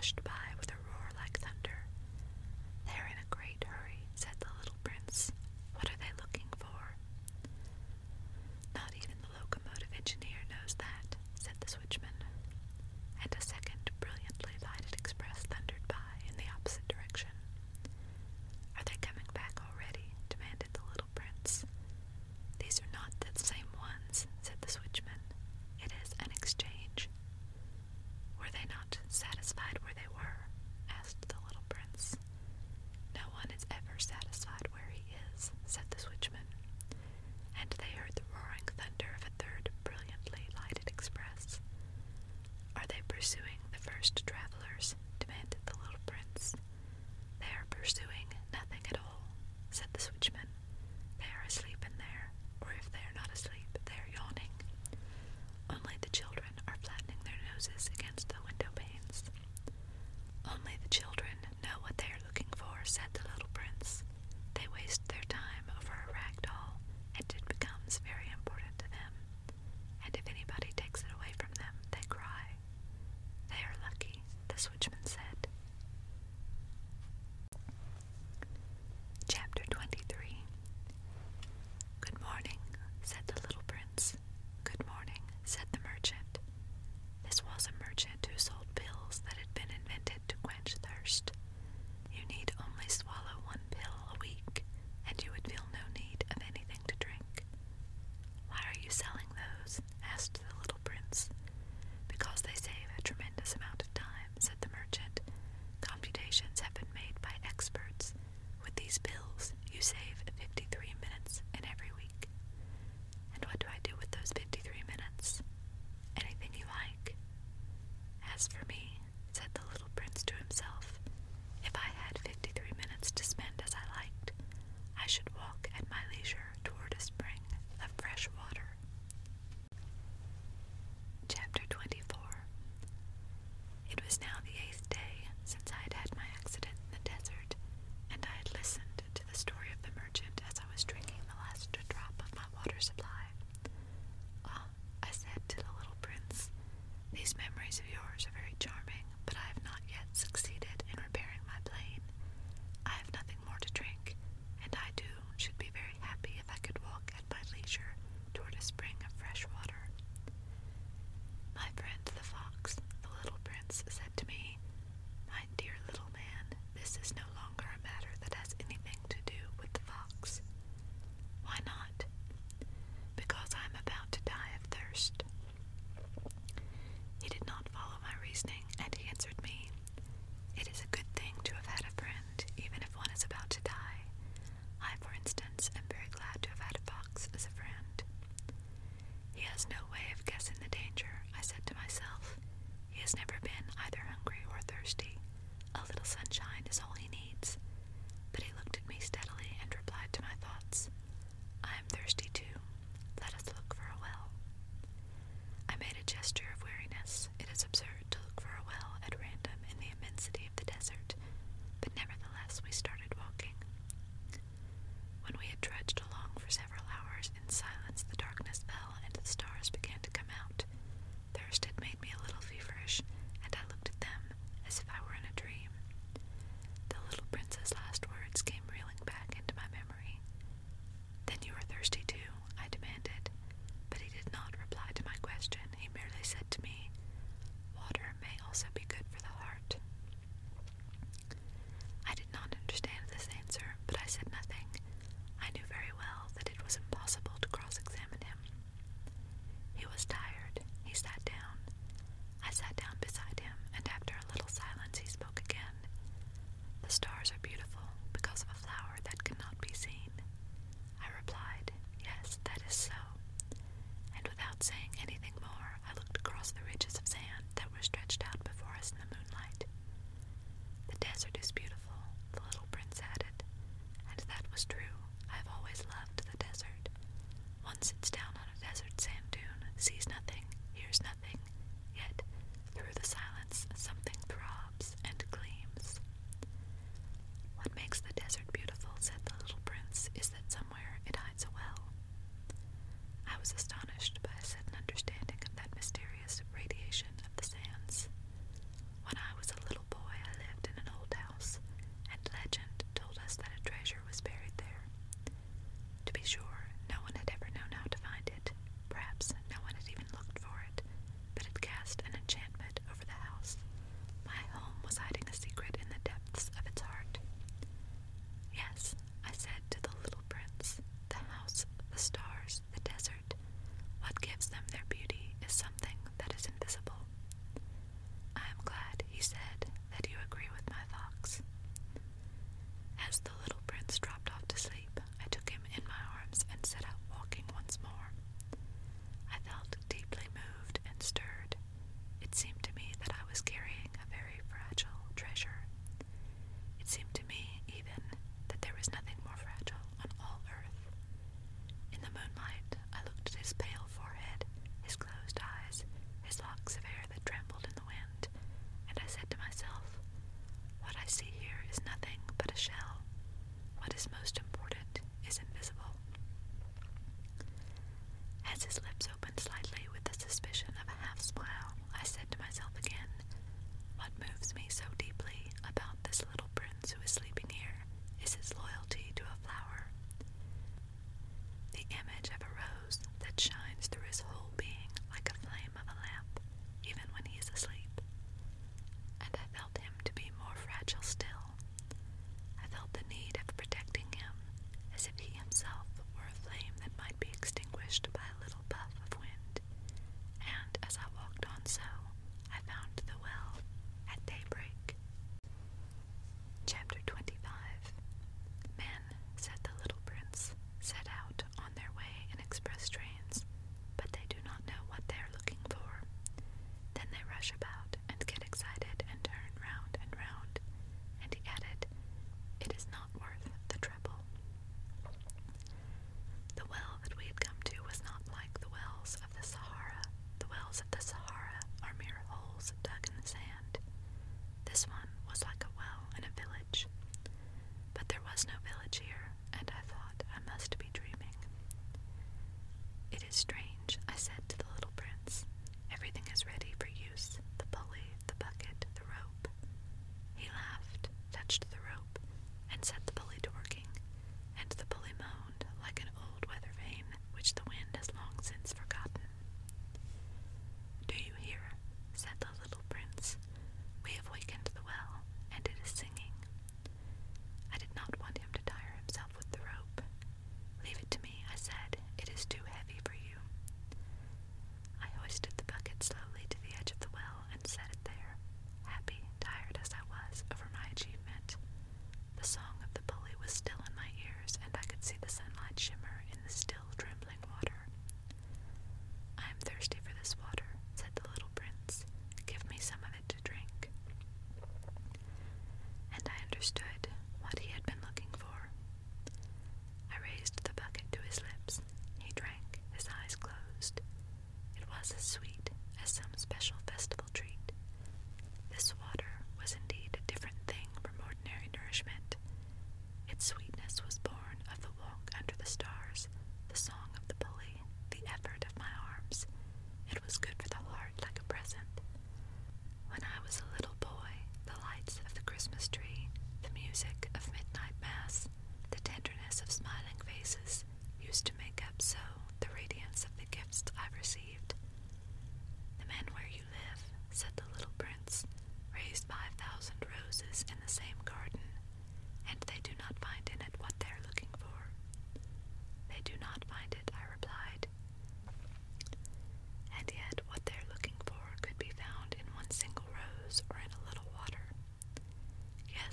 cabin as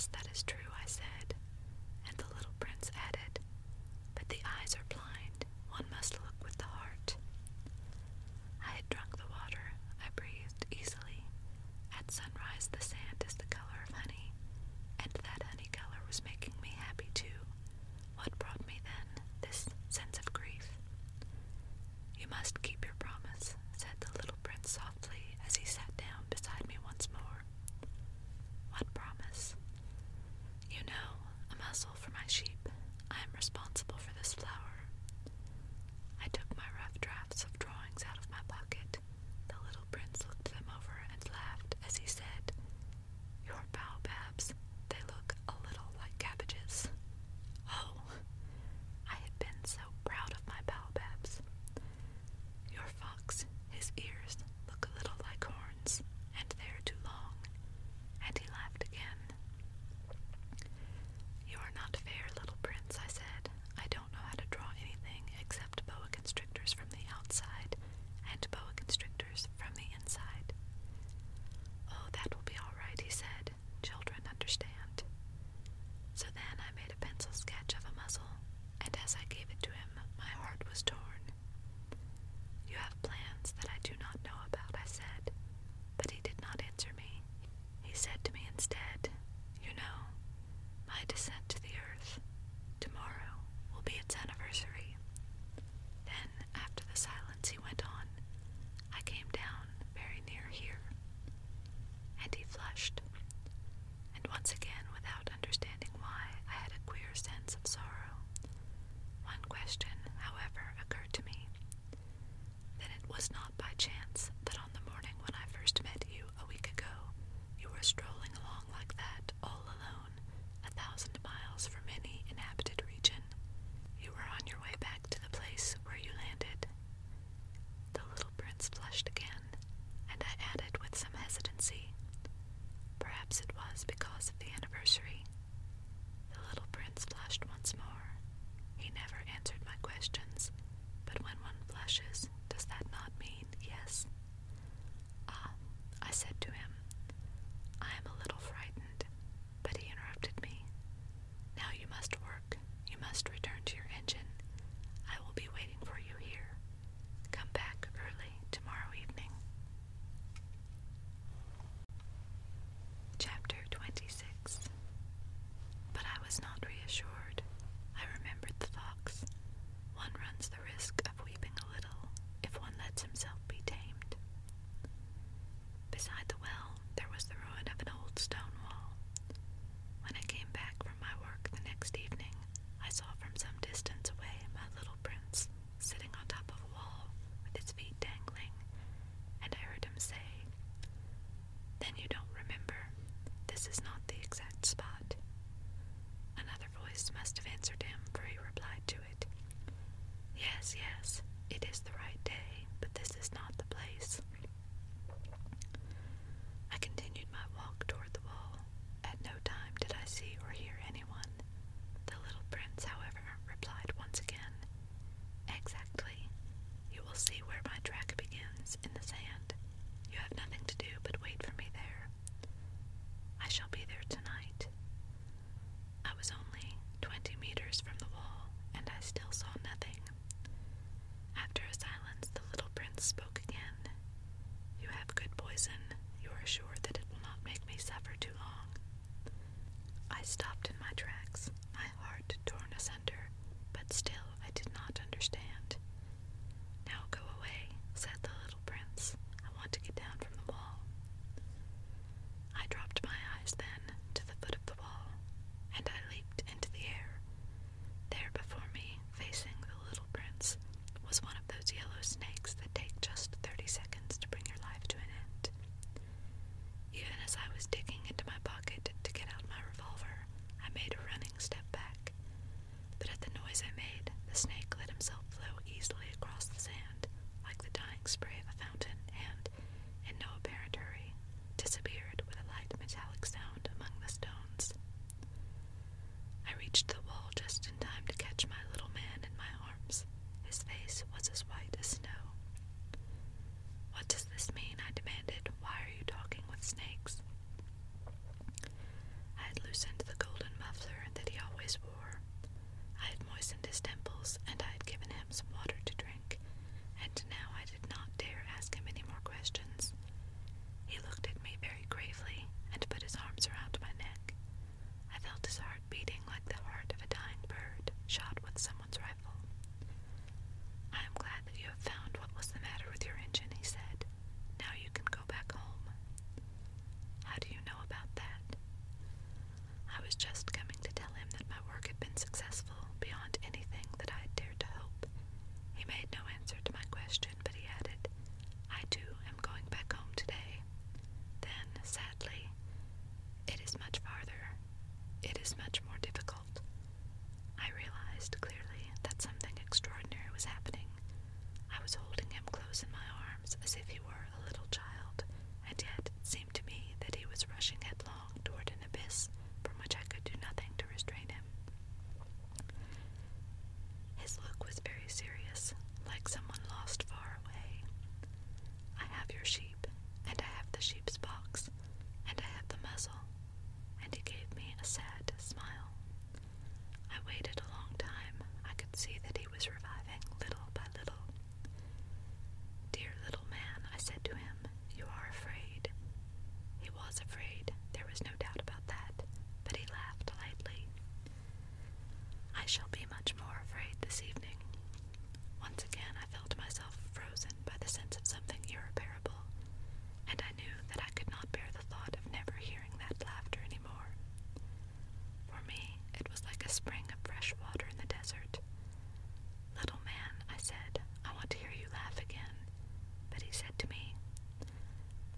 That is true, I said.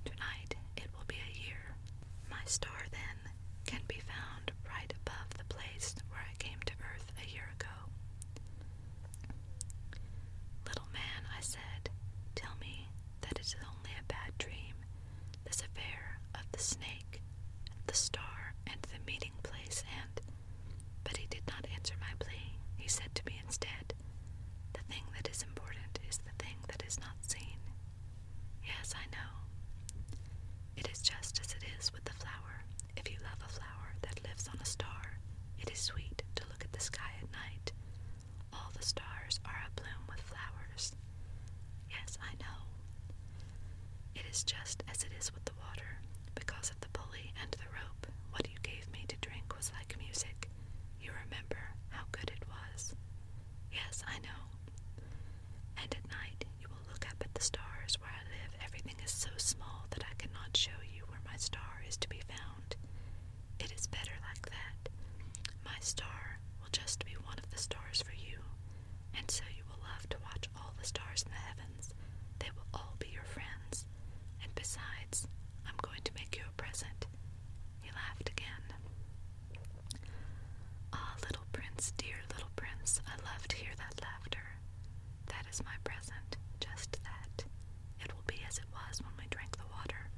Tonight it will be a year. My star, then, can be found right above the place where I came to earth a year ago. Little man, I said, tell me that it is only a bad dream, this affair of the snake, the star, and the meeting place, and. But he did not answer my plea. He said to me instead, The thing that is important is the thing that is not seen. Yes, I know, with the flower. If you love a flower that lives on a star, it is sweet to look at the sky at night. All the stars are abloom with flowers. Yes, I know. It is just the stars in the heavens. They will all be your friends. And besides, I'm going to make you a present. He laughed again. Ah, little prince, dear little prince, I love to hear that laughter. That is my present, just that. It will be as it was when we drank the water.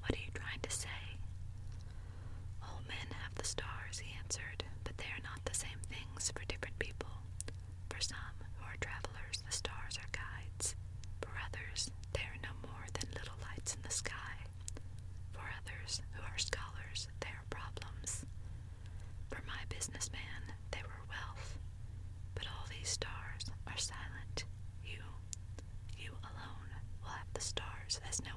What are you trying to say? All men have the stars, he answered, but they are not the same things for different people stars are guides. For others, they are no more than little lights in the sky. For others, who are scholars, they are problems. For my businessman, they were wealth. But all these stars are silent. You, you alone will have the stars as no